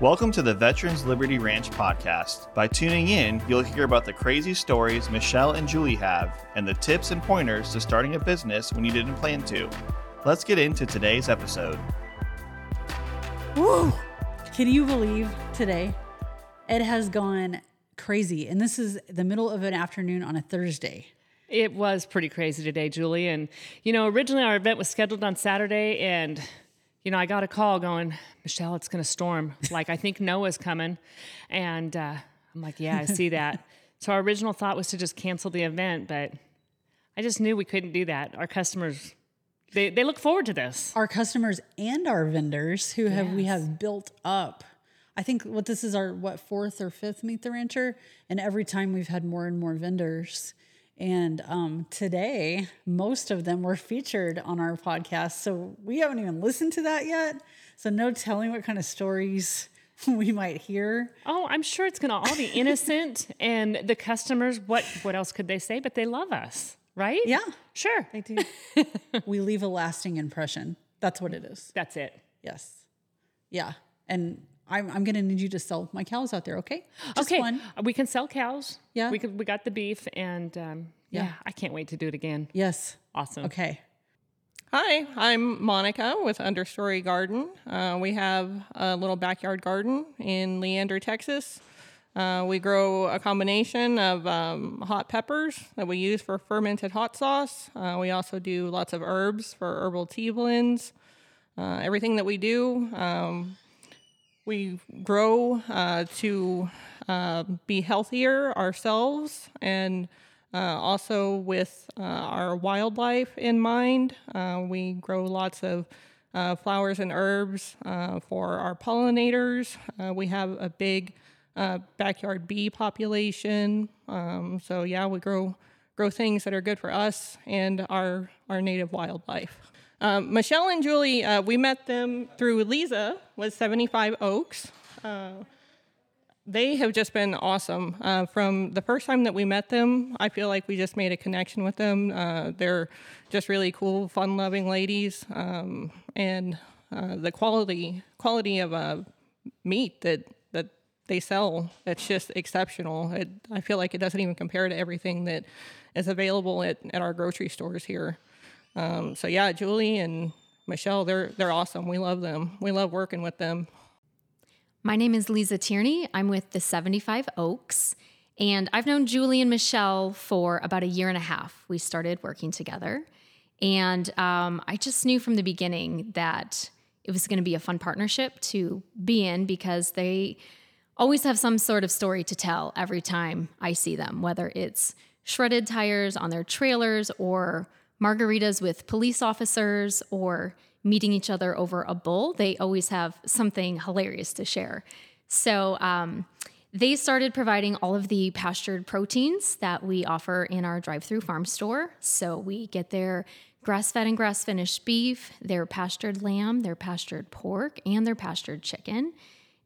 Welcome to the Veterans Liberty Ranch podcast. By tuning in, you'll hear about the crazy stories Michelle and Julie have and the tips and pointers to starting a business when you didn't plan to. Let's get into today's episode. Woo! Can you believe today? It has gone crazy. And this is the middle of an afternoon on a Thursday. It was pretty crazy today, Julie. And, you know, originally our event was scheduled on Saturday, and you know, I got a call going, Michelle, it's going to storm. Like, I think Noah's coming. And uh, I'm like, yeah, I see that. so our original thought was to just cancel the event, but I just knew we couldn't do that. Our customers, they, they look forward to this. Our customers and our vendors who have, yes. we have built up. I think what this is our, what, fourth or fifth Meat the Rancher. And every time we've had more and more vendors. And um, today, most of them were featured on our podcast. So we haven't even listened to that yet. So no telling what kind of stories we might hear. Oh, I'm sure it's going to all be innocent. and the customers, what what else could they say? But they love us, right? Yeah, sure they do. we leave a lasting impression. That's what it is. That's it. Yes. Yeah. And I'm, I'm going to need you to sell my cows out there, okay? Just okay. One. We can sell cows. Yeah. We could, we got the beef, and um, yeah. yeah, I can't wait to do it again. Yes. Awesome. Okay. Hi, I'm Monica with Understory Garden. Uh, we have a little backyard garden in Leander, Texas. Uh, we grow a combination of um, hot peppers that we use for fermented hot sauce. Uh, we also do lots of herbs for herbal tea blends. Uh, everything that we do, um, we grow uh, to uh, be healthier ourselves and uh, also with uh, our wildlife in mind. Uh, we grow lots of uh, flowers and herbs for our pollinators. we have a big backyard bee population. Um, so yeah, we grow grow things that are good for us and our our native wildlife. Um, Michelle and Julie, uh, we met them through Lisa with 75 Oaks. They have just been awesome. Uh, from the first time that we met them, I feel like we just made a connection with them. Uh, they're just really cool, fun-loving ladies, um, and uh, the quality quality of uh, meat that that they sell, it's just exceptional. It, I feel like it doesn't even compare to everything that is available at, at our grocery stores here. Um, so yeah, Julie and Michelle, they're they're awesome. We love them. We love working with them. My name is Lisa Tierney. I'm with the 75 Oaks, and I've known Julie and Michelle for about a year and a half. We started working together, and um, I just knew from the beginning that it was going to be a fun partnership to be in because they always have some sort of story to tell every time I see them, whether it's shredded tires on their trailers or margaritas with police officers or meeting each other over a bowl. They always have something hilarious to share. So, um, they started providing all of the pastured proteins that we offer in our drive through farm store. So, we get their grass fed and grass finished beef, their pastured lamb, their pastured pork, and their pastured chicken.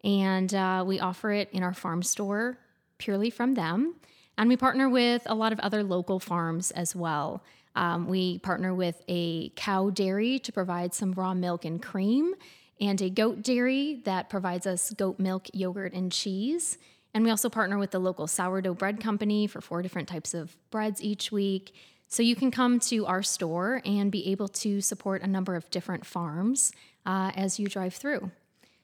And uh, we offer it in our farm store purely from them. And we partner with a lot of other local farms as well. Um, we partner with a cow dairy to provide some raw milk and cream, and a goat dairy that provides us goat milk, yogurt, and cheese. And we also partner with the local sourdough bread company for four different types of breads each week. So you can come to our store and be able to support a number of different farms uh, as you drive through.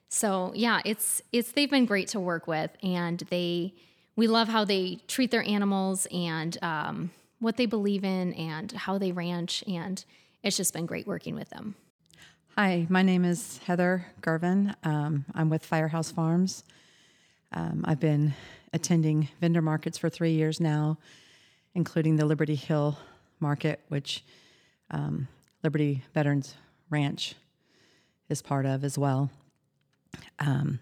So yeah, it's it's they've been great to work with, and they we love how they treat their animals and um, what they believe in and how they ranch. And it's just been great working with them. Hi, my name is Heather Garvin. Um, I'm with Firehouse Farms. Um, I've been attending vendor markets for three years now, including the Liberty Hill Market, which um, Liberty Veterans Ranch is part of as well. Um,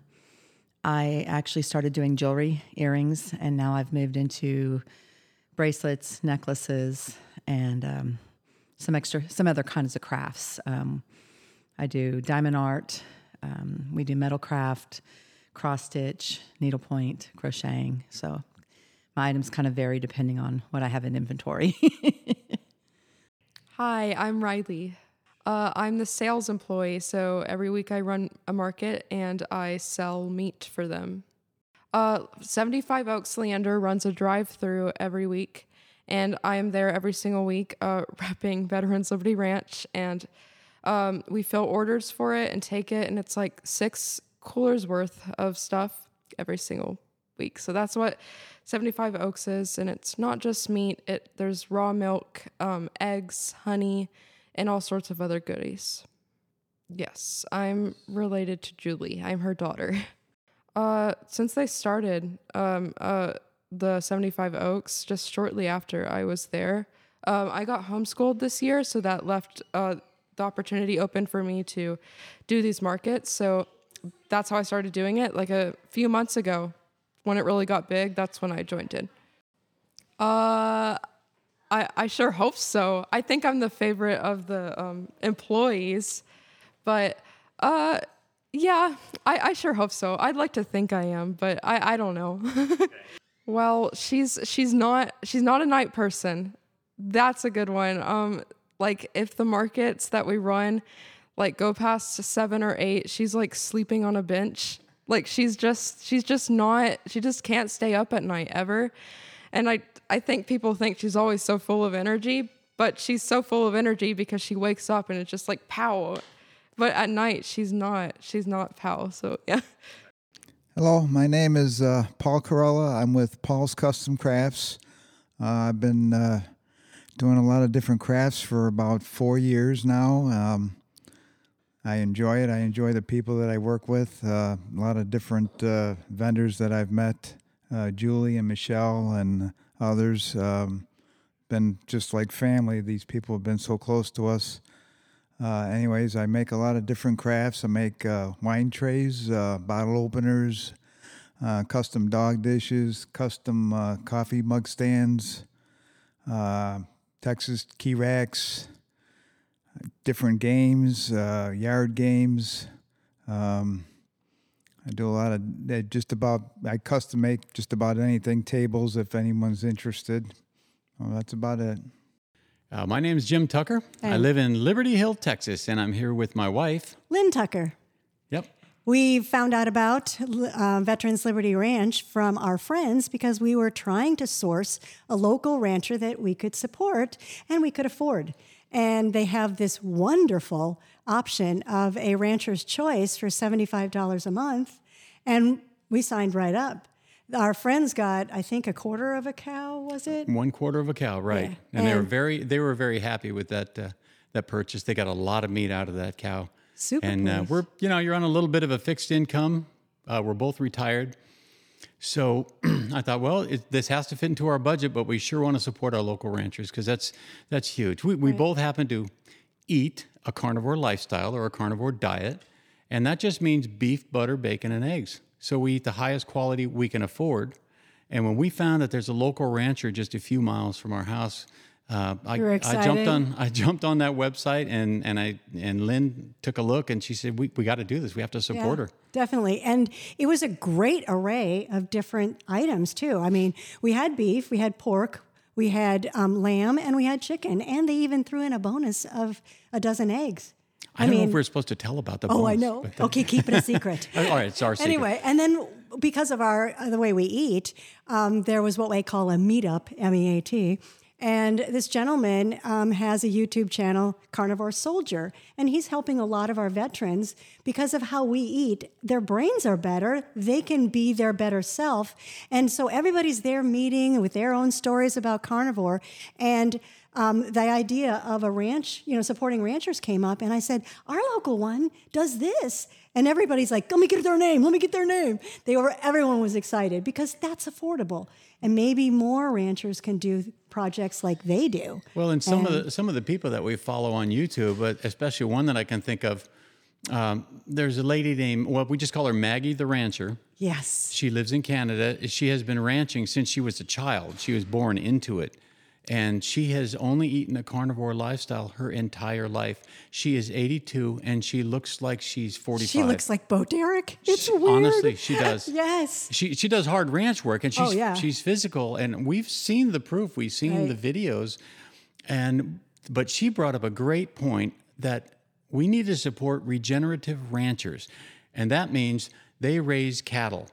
I actually started doing jewelry, earrings, and now I've moved into bracelets, necklaces, and um, some extra, some other kinds of crafts. Um, I do diamond art. Um, we do metal craft, cross stitch, needlepoint, crocheting. So my items kind of vary depending on what I have in inventory. Hi, I'm Riley. Uh, I'm the sales employee, so every week I run a market and I sell meat for them. Uh, 75 Oaks Leander runs a drive through every week, and I am there every single week uh, repping Veterans Liberty Ranch. And um, we fill orders for it and take it, and it's like six coolers worth of stuff every single week. So that's what 75 Oaks is, and it's not just meat. It there's raw milk, um, eggs, honey, and all sorts of other goodies. Yes, I'm related to Julie. I'm her daughter. Uh, since they started, um, uh, the 75 Oaks, just shortly after I was there, um, I got homeschooled this year, so that left uh, the opportunity open for me to do these markets. So that's how I started doing it. Like a few months ago, when it really got big, that's when I joined in. Uh, I I sure hope so. I think I'm the favorite of the um, employees, but uh, yeah, I, I sure hope so. I'd like to think I am, but I, I don't know. well, she's she's not she's not a night person. That's a good one. Um, like if the markets that we run like go past seven or eight, she's like sleeping on a bench. Like she's just she's just not she just can't stay up at night ever. And I I think people think she's always so full of energy, but she's so full of energy because she wakes up and it's just like pow. But at night she's not she's not pow. So yeah. Hello, my name is uh, Paul Corella. I'm with Paul's Custom Crafts. Uh, I've been uh, doing a lot of different crafts for about four years now. Um, I enjoy it. I enjoy the people that I work with. Uh, a lot of different uh, vendors that I've met, uh, Julie and Michelle and others. Um, been just like family. These people have been so close to us. Uh, anyways, I make a lot of different crafts. I make uh, wine trays, uh, bottle openers, uh, custom dog dishes, custom uh, coffee mug stands, uh, Texas key racks, different games, yard games. Um, I do a lot of just about. I custom make just about anything. Tables, if anyone's interested. Well, that's about it. Uh, my name is Jim Tucker. I live in Liberty Hill, Texas, and I'm here with my wife. Lynn Tucker. Yep. We found out about uh, Veterans Liberty Ranch from our friends because we were trying to source a local rancher that we could support and we could afford. And they have this wonderful option of a rancher's choice for $75 a month. And we signed right up. Our friends got, I think, a quarter of a cow, was it? One quarter of a cow, right? Yeah. And, they were very they were very happy with that uh, that purchase. They got a lot of meat out of that cow. Super And uh, we're you know you're on a little bit of a fixed income. Uh, we're both retired, so I thought, well, it, this has to fit into our budget, but we sure want to support our local ranchers because that's that's huge. We we both happen to eat a carnivore lifestyle or a carnivore diet, and that just means beef, butter, bacon, and eggs. So we eat the highest quality we can afford. And when we found that there's a local rancher just a few miles from our house, uh, I, I jumped on I jumped on that website and and I and Lynn took a look and she said we, we got to do this. We have to support Yeah, her. Definitely. And it was a great array of different items, too. I mean, we had beef, we had pork, we had um, lamb, and we had chicken. And they even threw in a bonus of a dozen eggs. I, don't know if we're supposed to tell about the Oh, I know. Okay, keep it a secret. All right, it's our secret. Anyway, and then because of our uh, the way we eat, um, there was what we call a meetup, M E A T. And this gentleman um, has a YouTube channel, Carnivore Soldier, and he's helping a lot of our veterans because of how we eat. Their brains are better; they can be their better self, and so everybody's there meeting with their own stories about carnivore. And um, the idea of a ranch, you know, supporting ranchers came up, and I said, our local one does this, and everybody's like, let me get their name, let me get their name. They were, everyone was excited because that's affordable, and maybe more ranchers can do projects like they do. Well, and some of the some of the people that we follow on YouTube, but especially one that I can think of, um, there's a lady named well, we just call her Maggie the Rancher. Yes. She lives in Canada. She has been ranching since she was a child. She was born into it. And she has only eaten a carnivore lifestyle her entire life. She is 82 and she looks like she's 45. She looks like Bo Derek. It's She- weird. honestly, she does. yes. She she does hard ranch work and she's Oh, yeah. she's physical and we've seen the proof. We've seen Right. the videos and but she brought up a great point that we need to support regenerative ranchers. And that means they raise cattle.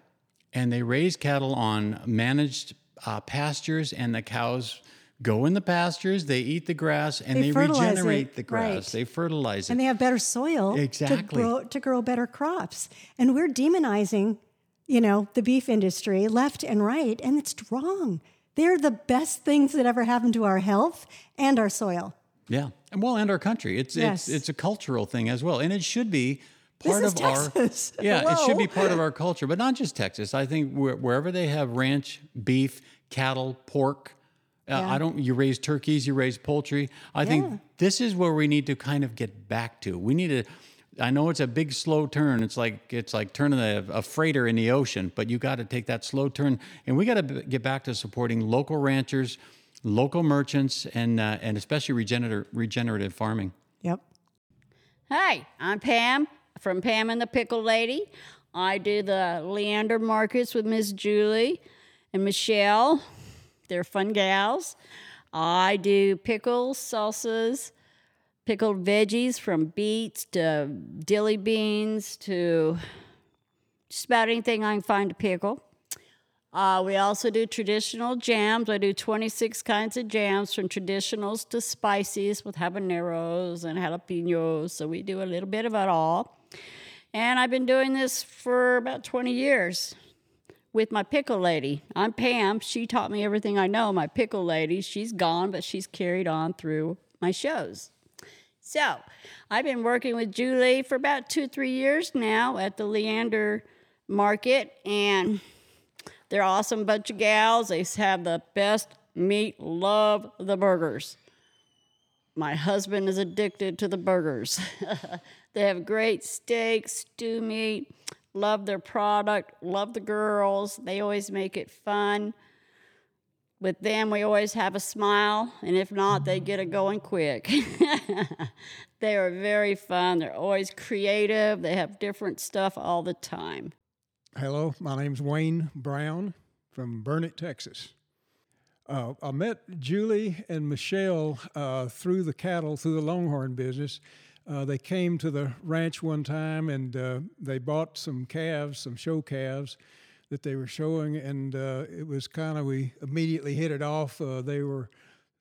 And they raise cattle on managed uh, pastures, and the cows go in the pastures, they eat the grass, and They they, regenerate it, the grass. right. They fertilize it. and they have better soil Exactly. to grow to grow better crops. And we're demonizing, you know, the beef industry left and right, and it's wrong. They're the best things that ever happened to our health and our soil. Yeah, and well, and our country. It's Yes. it's it's a cultural thing as well, and it should be part of Texas. our. Yeah, it should be part of our culture, but not just Texas. I think wherever they have ranch, beef, cattle, pork. Uh, I don't. You raise turkeys, you raise poultry. I think this is where we need to kind of get back to. We need to. I know it's a big slow turn. It's like it's like turning a, a freighter in the ocean, but you got to take that slow turn, and we got to get back to supporting local ranchers, local merchants, and uh, and especially regenerative regenerative farming. Yep. Hi, I'm Pam from Pam and the Pickle Lady. I do the Leander markets with Miss Julie and Michelle. They're fun gals. I do pickles, salsas, pickled veggies from beets to dilly beans to just about anything I can find to pickle. Uh, we also do traditional jams. I do 26 kinds of jams from traditionals to spices with habaneros and jalapenos. So we do a little bit of it all. And I've been doing this for about 20 years with my pickle lady. I'm Pam. She taught me everything I know. My pickle lady, she's gone, but she's carried on through my shows. So I've been working with Julie for about two, three years now at the Leander Market, and they're awesome bunch of gals. They have the best meat. Love the burgers. My husband is addicted to the burgers. they have great steak, stew meat. Love their product. Love the girls. They always make it fun. With them, we always have a smile, and if not, they get it going quick. they are very fun. They're always creative. They have different stuff all the time. Hello, my name's Wayne Brown from Burnet, Texas. Uh, I met Julie and Michelle uh, through the cattle, through the Longhorn business. Uh, they came to the ranch one time and uh, they bought some calves, some show calves that they were showing, and uh, it was kind of we immediately hit it off. Uh, they were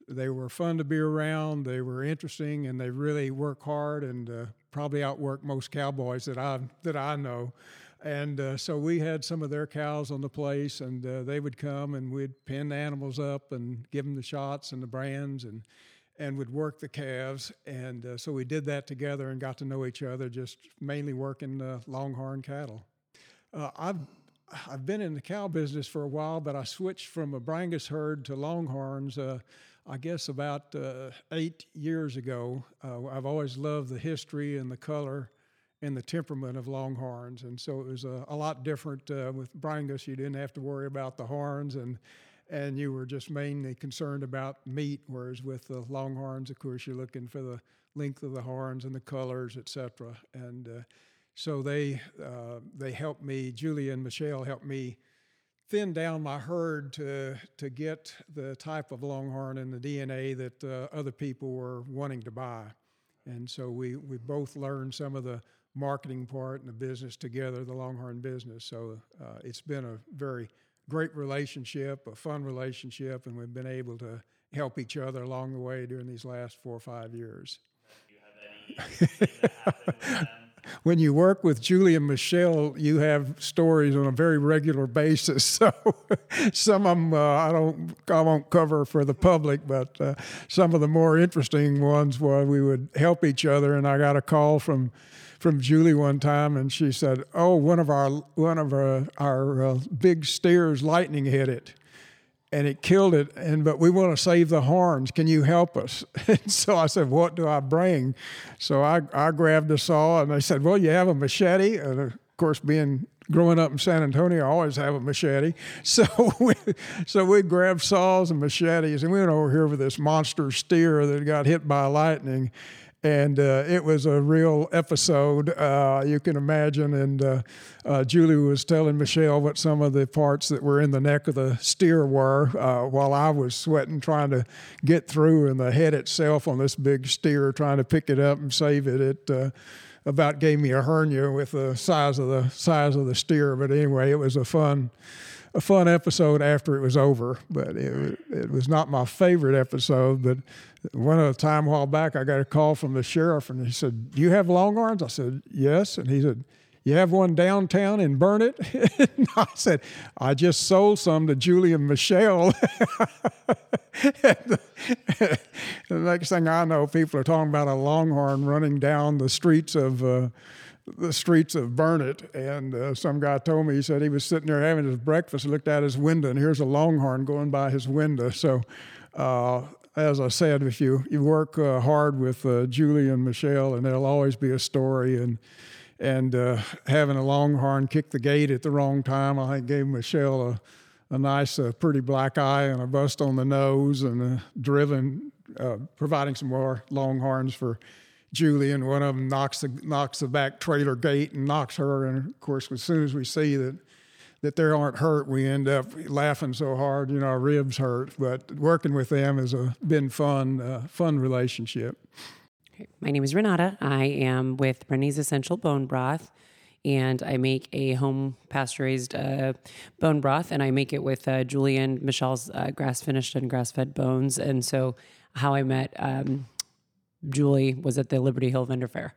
they were fun to be around. They were interesting, and they really work hard and uh, probably outwork most cowboys that I that I know. And uh, so we had some of their cows on the place, and they would come and we'd pin the animals up and give them the shots and the brands and and would work the calves. And uh, so we did that together and got to know each other, just mainly working uh, longhorn cattle. Uh, I've I've been in the cow business for a while, but I switched from a Brangus herd to Longhorns. Uh, I guess about uh, eight years ago. Uh, I've always loved the history and the color and the temperament of Longhorns, and so it was a, a lot different uh, with Brangus. You didn't have to worry about the horns, and and you were just mainly concerned about meat. Whereas with the Longhorns, of course, you're looking for the length of the horns and the colors, etc. And uh, so they uh, they helped me. Julie and Michelle helped me thin down my herd to to get the type of longhorn and the DNA that uh, other people were wanting to buy. And so we we both learned some of the marketing part and the business together, the longhorn business. So uh, it's been a very great relationship, a fun relationship, and we've been able to help each other along the way during these last four or five years. when you work with Julie and Michelle, you have stories on a very regular basis. So some of them uh, I don't, I won't cover for the public, but uh, some of the more interesting ones where we would help each other. And I got a call from from Julie one time, and she said, "Oh, one of our one of our, our uh, big steers lightning hit it." and it killed it. And but we want to save the horns. Can you help us? And so I said, what do I bring? So I, I grabbed a saw, and they said, well, you have a machete. And of course, being growing up in San Antonio, I always have a machete. So we, so we grabbed saws and machetes, and we went over here with this monster steer that got hit by lightning. And uh, it was a real episode uh, you can imagine. And uh, uh, Julie was telling Michelle what some of the parts that were in the neck of the steer were, uh, while I was sweating trying to get through, and the head itself on this big steer trying to pick it up and save it. It uh, about gave me a hernia with the size of the size of the steer. But anyway, it was a fun a fun episode after it was over, but it, it was not my favorite episode. But one of the time a while back, I got a call from the sheriff, and he said, "Do you have long longhorns?" I said, "Yes," and he said. You have one downtown in Burnet? I said, I just sold some to Julie and Michelle. the next thing I know, people are talking about a longhorn running down the streets of uh, the streets of Burnet. And uh, some guy told me, he said he was sitting there having his breakfast, looked out his window, and here's a longhorn going by his window. So, uh, as I said, if you, you work uh, hard with uh, Julie and Michelle, and there'll always be a story. And and uh, having a longhorn kick the gate at the wrong time, I think gave Michelle a, a nice, uh, pretty black eye and a bust on the nose, and driven, providing some more longhorns for Julie, and one of them knocks the knocks the back trailer gate and knocks her. And of course, as soon as we see that that they aren't hurt, we end up laughing so hard, you know, our ribs hurt. But working with them has a, been fun, uh, fun relationship. My name is Renata. I am with Brenny's Essential Bone Broth, and I make a home pasture raised uh, bone broth, and I make it with uh, Julie and Michelle's uh, grass finished and grass fed bones. And so, how I met um, Julie was at the Liberty Hill Vendor Fair.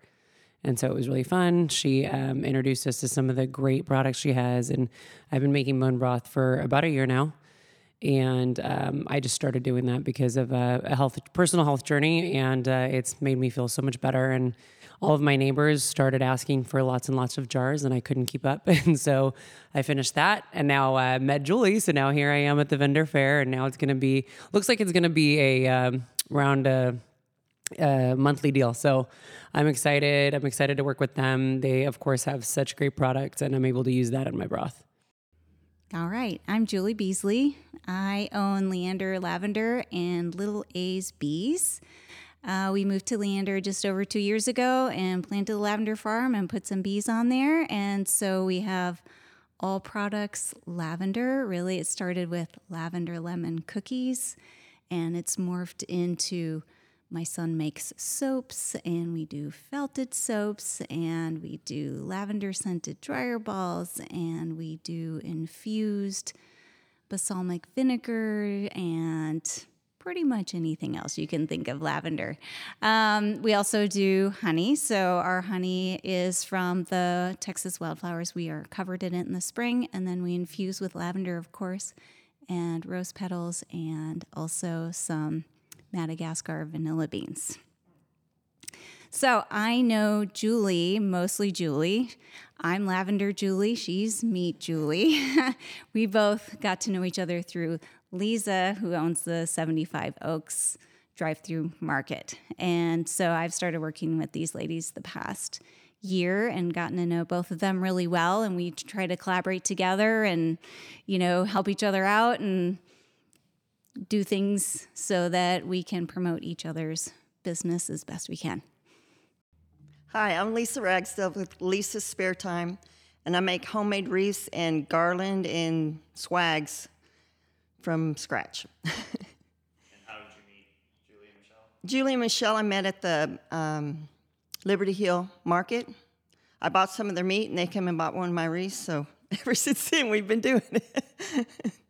And so it was really fun. She um, introduced us to some of the great products she has. And I've been making bone broth for about a year now. And um, I just started doing that because of a, a health, personal health journey. And uh, it's made me feel so much better. And all of my neighbors started asking for lots and lots of jars, and I couldn't keep up. And so I finished that, and now uh, met Julie. So now here I am at the vendor fair, and now it's going to be looks like it's going to be a um, round uh, a monthly deal. So I'm excited. I'm excited to work with them. They, of course, have such great products, and I'm able to use that in my broth. All right. I'm Julie Beasley. I own Leander Lavender and Little A's Bees. Uh, we moved to Leander just over two years ago and planted the lavender farm and put some bees on there. And so we have all products lavender. Really, it started with lavender lemon cookies and it's morphed into my son makes soaps, and we do felted soaps, and we do lavender scented dryer balls, and we do infused balsamic vinegar, and pretty much anything else you can think of lavender. Um, we also do honey. So, our honey is from the Texas wildflowers. We are covered in it in the spring, and then we infuse with lavender, of course, and rose petals, and also some Madagascar vanilla beans. So I know Julie, mostly Julie. I'm Lavender Julie. She's Meat Julie. we both got to know each other through Lisa, who owns the 75 Oaks drive through market. And so I've started working with these ladies the past year and gotten to know both of them really well. And we try to collaborate together and, you know, help each other out and do things so that we can promote each other's business as best we can. Hi, I'm Lisa Ragsdale with Lisa's Spare Time, and I make homemade wreaths and garland and swags from scratch. and how did you meet Julie and Michelle? Julie and Michelle, I met at the um, Liberty Hill Market. I bought some of their meat, and they came and bought one of my wreaths. So ever since then, we've been doing it.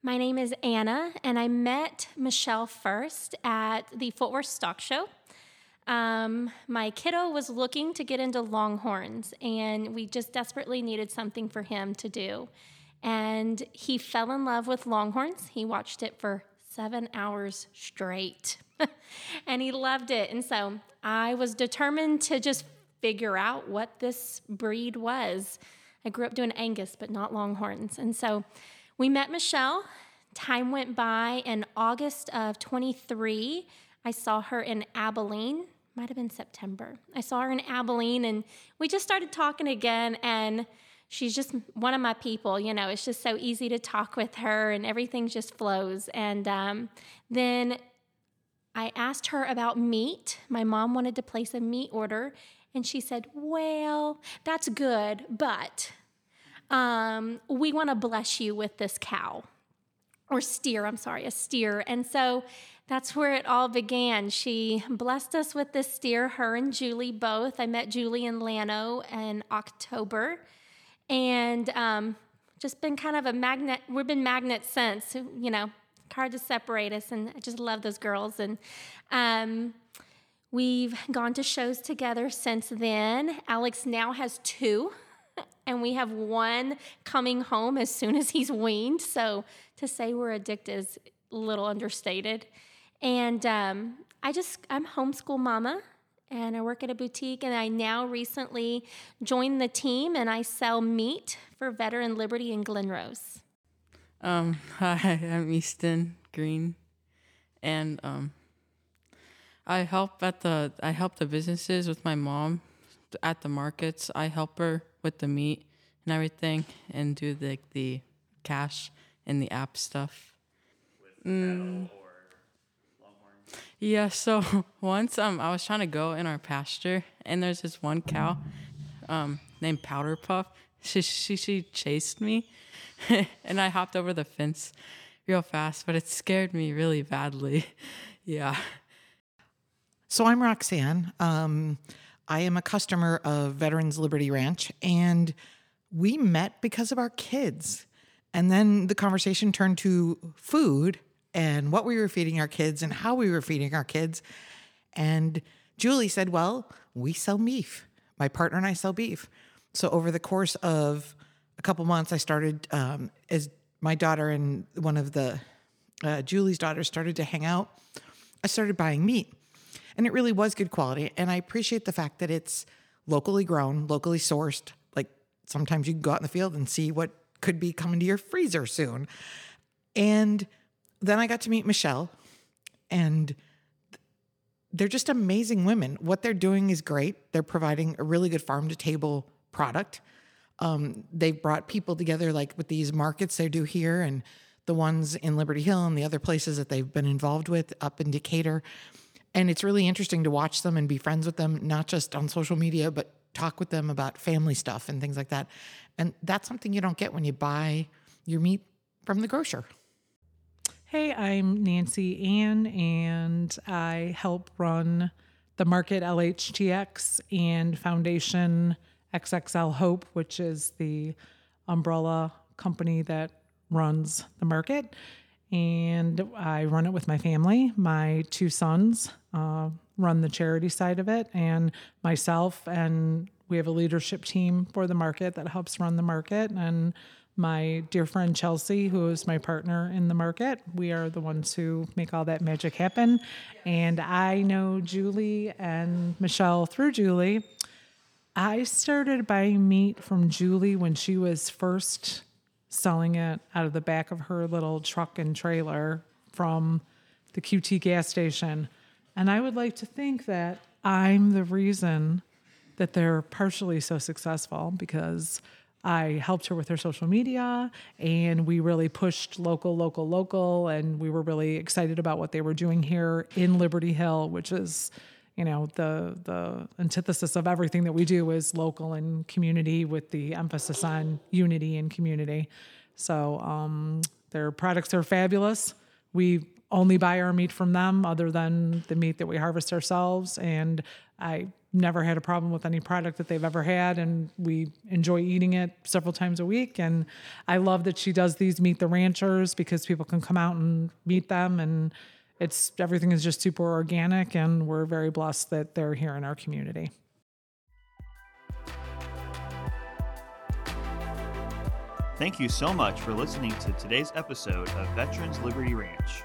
My name is Anna, and I met Michelle first at the Fort Worth Stock Show. Um, my kiddo was looking to get into longhorns, and we just desperately needed something for him to do. And he fell in love with longhorns. He watched it for seven hours straight, and he loved it. And so I was determined to just figure out what this breed was. I grew up doing Angus, but not longhorns. And so we met Michelle. Time went by. In August of 23, I saw her in Abilene. Might have been September. I saw her in Abilene and we just started talking again. And she's just one of my people. You know, it's just so easy to talk with her and everything just flows. And um, then I asked her about meat. My mom wanted to place a meat order, and she said, Well, that's good, but um, we want to bless you with this cow or steer, I'm sorry, a steer. And so that's where it all began. She blessed us with this steer, her and Julie both. I met Julie in Llano in October. And um, just been kind of a magnet. We've been magnets since, you know, hard to separate us. And I just love those girls. And um, we've gone to shows together since then. Alex now has two and we have one coming home as soon as he's weaned. So to say we're addicted is a little understated. And um, I just, I'm homeschool mama and I work at a boutique. And I now recently joined the team and I sell meat for Veteran Liberty in Glen Rose. Um, hi, I'm Easton Green, and um, I help at the I help the businesses with my mom at the markets. I help her with the meat and everything, and do the the cash and the app stuff. Mm. Yeah, so once um I was trying to go in our pasture and there's this one cow um named Powder Puff. She she she chased me and I hopped over the fence real fast, but it scared me really badly. yeah. So I'm Roxanne. Um I am a customer of Veterans Liberty Ranch and we met because of our kids. And then the conversation turned to food and what we were feeding our kids and how we were feeding our kids. And Julie said, Well, we sell beef. My partner and I sell beef. So over the course of a couple months, I started, um, as my daughter and one of the uh, Julie's daughters started to hang out, I started buying meat. And it really was good quality. And I appreciate the fact that it's locally grown, locally sourced. Like sometimes you can go out in the field and see what could be coming to your freezer soon. And then I got to meet Michelle, and they're just amazing women. What they're doing is great. They're providing a really good farm to table product. Um, they've brought people together, like with these markets they do here, and the ones in Liberty Hill and the other places that they've been involved with up in Decatur. And it's really interesting to watch them and be friends with them, not just on social media, but talk with them about family stuff and things like that. And that's something you don't get when you buy your meat from the grocer. Hey, I'm Nancy Ann, and I help run the Market LHTX and Foundation XXL Hope, which is the umbrella company that runs the market. And I run it with my family. My two sons uh, run the charity side of it, and myself, and we have a leadership team for the market that helps run the market. And my dear friend Chelsea, who is my partner in the market. We are the ones who make all that magic happen. And I know Julie and Michelle through Julie. I started buying meat from Julie when she was first selling it out of the back of her little truck and trailer from the QT gas station. And I would like to think that I'm the reason that they're partially so successful because I helped her with her social media and we really pushed local, local, local. And we were really excited about what they were doing here in Liberty Hill, which is, you know, the the antithesis of everything that we do is local and community with the emphasis on unity and community. So um, their products are fabulous. We only buy our meat from them other than the meat that we harvest ourselves. And I never had a problem with any product that they've ever had. And we enjoy eating it several times a week. And i love that she does these meet the ranchers because people can come out and meet them. And it's everything is just super organic. And we're very blessed that they're here in our community. Thank you so much for listening to today's episode of Veterans Liberty Ranch.